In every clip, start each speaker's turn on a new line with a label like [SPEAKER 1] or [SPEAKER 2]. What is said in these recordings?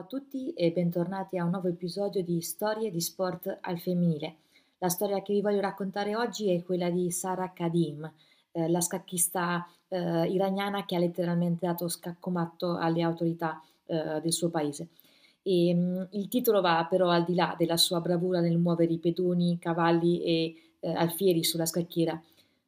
[SPEAKER 1] a tutti e bentornati a un nuovo episodio di Storie di sport al femminile. La storia che vi voglio raccontare oggi è quella di Sara Kadim, eh, la scacchista eh, iraniana che ha letteralmente dato scaccomatto alle autorità eh, del suo paese. E, mh, mm, il titolo va però al di là della sua bravura nel muovere i pedoni, cavalli e eh, alfieri sulla scacchiera.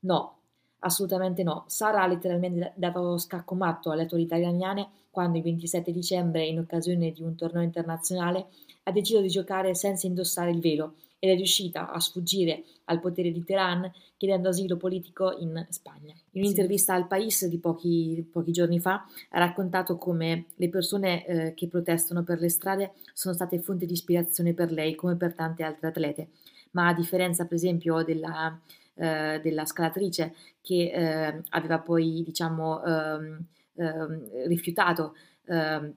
[SPEAKER 1] No, assolutamente no. Sara ha letteralmente dato scaccomatto alle autorità iraniane quando il 27 dicembre, in occasione di un torneo internazionale, ha deciso di giocare senza indossare il velo ed è riuscita a sfuggire al potere di Teheran chiedendo asilo politico in Spagna. In un'intervista al País di pochi, pochi giorni fa ha raccontato come le persone eh, che protestano per le strade sono state fonte di ispirazione per lei come per tante altre atlete, ma a differenza per esempio della, eh, della scalatrice che eh, aveva poi diciamo ehm, ehm, rifiutato ehm,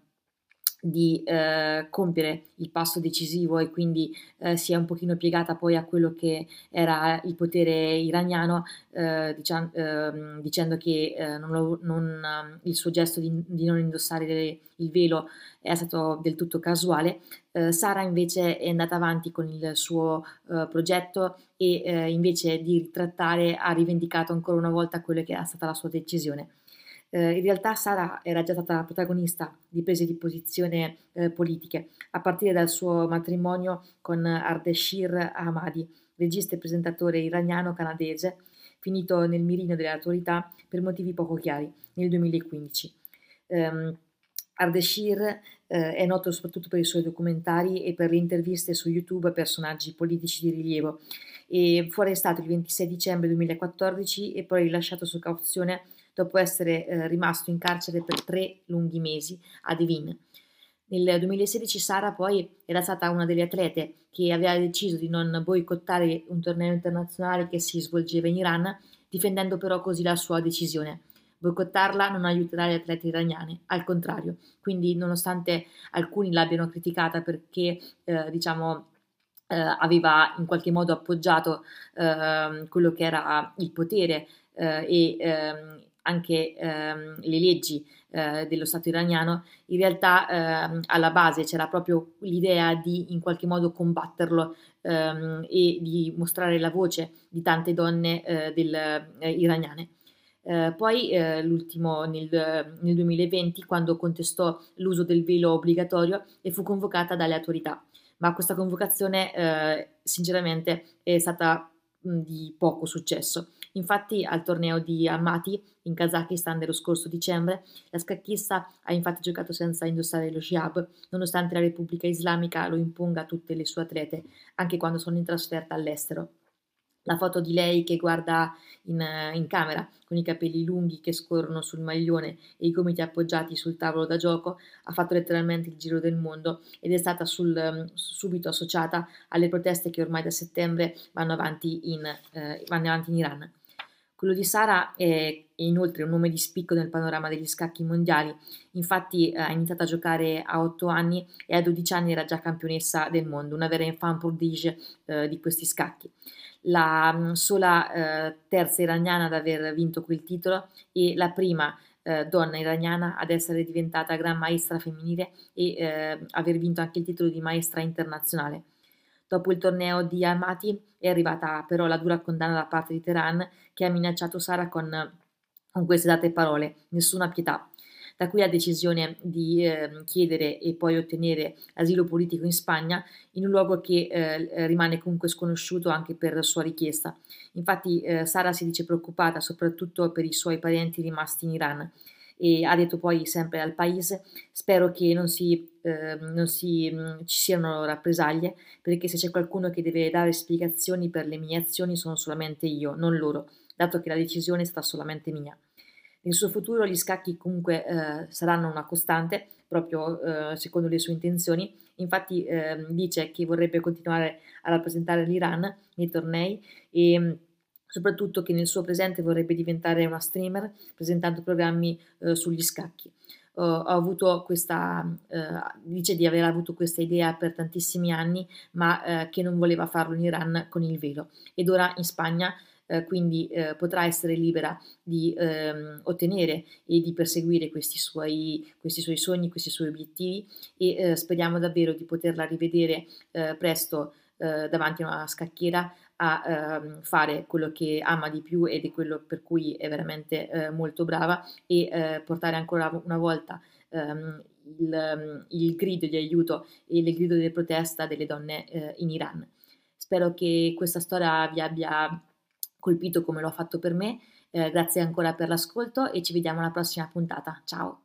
[SPEAKER 1] di eh, compiere il passo decisivo e quindi eh, si è un pochino piegata poi a quello che era il potere iraniano eh, diciamo, dicendo che eh, non lo, non, il suo gesto di, di, non indossare il velo è stato del tutto casuale. Eh, Sara invece è andata avanti con il suo eh, progetto e invece di ritrattare ha rivendicato ancora una volta quello che era stata la sua decisione. Eh, in realtà Sara era già stata protagonista di prese di posizione eh, politiche, a partire dal suo matrimonio con Ardeshir Ahmadi, regista e presentatore iraniano-canadese, finito nel mirino delle autorità per motivi poco chiari nel 2015. Um, ehm, Ardeshir eh, è noto soprattutto per i suoi documentari e per le interviste su YouTube a personaggi politici di rilievo e fu arrestato il 26 dicembre 2014 e poi rilasciato su cauzione dopo essere eh, rimasto in carcere per tre lunghi mesi a Devin. Nel 2016 Sara poi era stata una delle atlete che aveva deciso di non boicottare un torneo internazionale che si svolgeva in Iran, difendendo però così la sua decisione. Boicottarla non aiuterà le atlete iraniane, al contrario. Quindi, nonostante alcuni l'abbiano criticata perché, eh, diciamo, eh, aveva in qualche modo appoggiato eh, quello che era il potere eh, e ehm, anche ehm, le leggi eh, dello Stato iraniano, in realtà ehm, alla base c'era proprio l'idea di in qualche modo combatterlo ehm, e di mostrare la voce di tante donne eh, del, eh, iraniane. Eh, poi eh, l'ultimo nel, nel 2020 quando contestò l'uso del velo obbligatorio e fu convocata dalle autorità, ma questa convocazione eh, sinceramente è stata di poco successo. Infatti al torneo di Almaty in Kazakistan dello scorso dicembre la scacchista ha infatti giocato senza indossare lo shiab, nonostante la Repubblica Islamica lo imponga a tutte le sue atlete, anche quando sono in trasferta all'estero la foto di lei che guarda in, in, camera con i capelli lunghi che scorrono sul maglione e i gomiti appoggiati sul tavolo da gioco ha fatto letteralmente il giro del mondo ed è stata sul, subito associata alle proteste che ormai da settembre vanno avanti in, eh, vanno avanti in Iran. Quello di Sara è inoltre un nome di spicco nel panorama degli scacchi mondiali, infatti eh, ha iniziato a giocare a 8 anni e a 12 anni era già campionessa del mondo, una vera infant prodige eh, di questi scacchi la mm, sola eh, terza iraniana ad aver vinto quel titolo e la prima eh, donna iraniana ad essere diventata gran maestra femminile e eh, aver vinto anche il titolo di maestra internazionale. Dopo il torneo di Almaty è arrivata però la dura condanna da parte di Teheran che ha minacciato Sara con, con queste date parole, nessuna pietà da qui la decisione di eh, chiedere e poi ottenere asilo politico in Spagna, in un luogo che eh, rimane comunque sconosciuto anche per sua richiesta. Infatti eh, Sara si dice preoccupata soprattutto per i suoi parenti rimasti in Iran e ha detto poi sempre al paese spero che non, si, eh, non si, mm, ci siano rappresaglie perché se c'è qualcuno che deve dare spiegazioni per le mie azioni sono solamente io, non loro, dato che la decisione è stata solamente mia. Nel suo futuro gli scacchi comunque eh, saranno una costante, proprio eh, secondo le sue intenzioni. Infatti eh, dice che vorrebbe continuare a rappresentare l'Iran nei tornei e mm, soprattutto che nel suo presente vorrebbe diventare una streamer presentando programmi eh, sugli scacchi. ho avuto questa, eh, dice di aver avuto questa idea per tantissimi anni, ma eh, che non voleva farlo in Iran con il velo. Ed ora in Spagna eh, quindi eh, potrà essere libera di ehm, ottenere e di perseguire questi suoi, questi suoi, sogni, questi suoi obiettivi e eh, speriamo davvero di poterla rivedere eh, presto davanti a una scacchiera a ehm, fare quello che ama di più ed è quello per cui è veramente eh, molto brava e portare ancora una volta ehm, il, il, grido di aiuto e il grido di protesta delle donne in Iran. Spero che questa storia vi abbia colpito come l'ho fatto per me. Eh, grazie ancora per l'ascolto e ci vediamo alla prossima puntata. Ciao!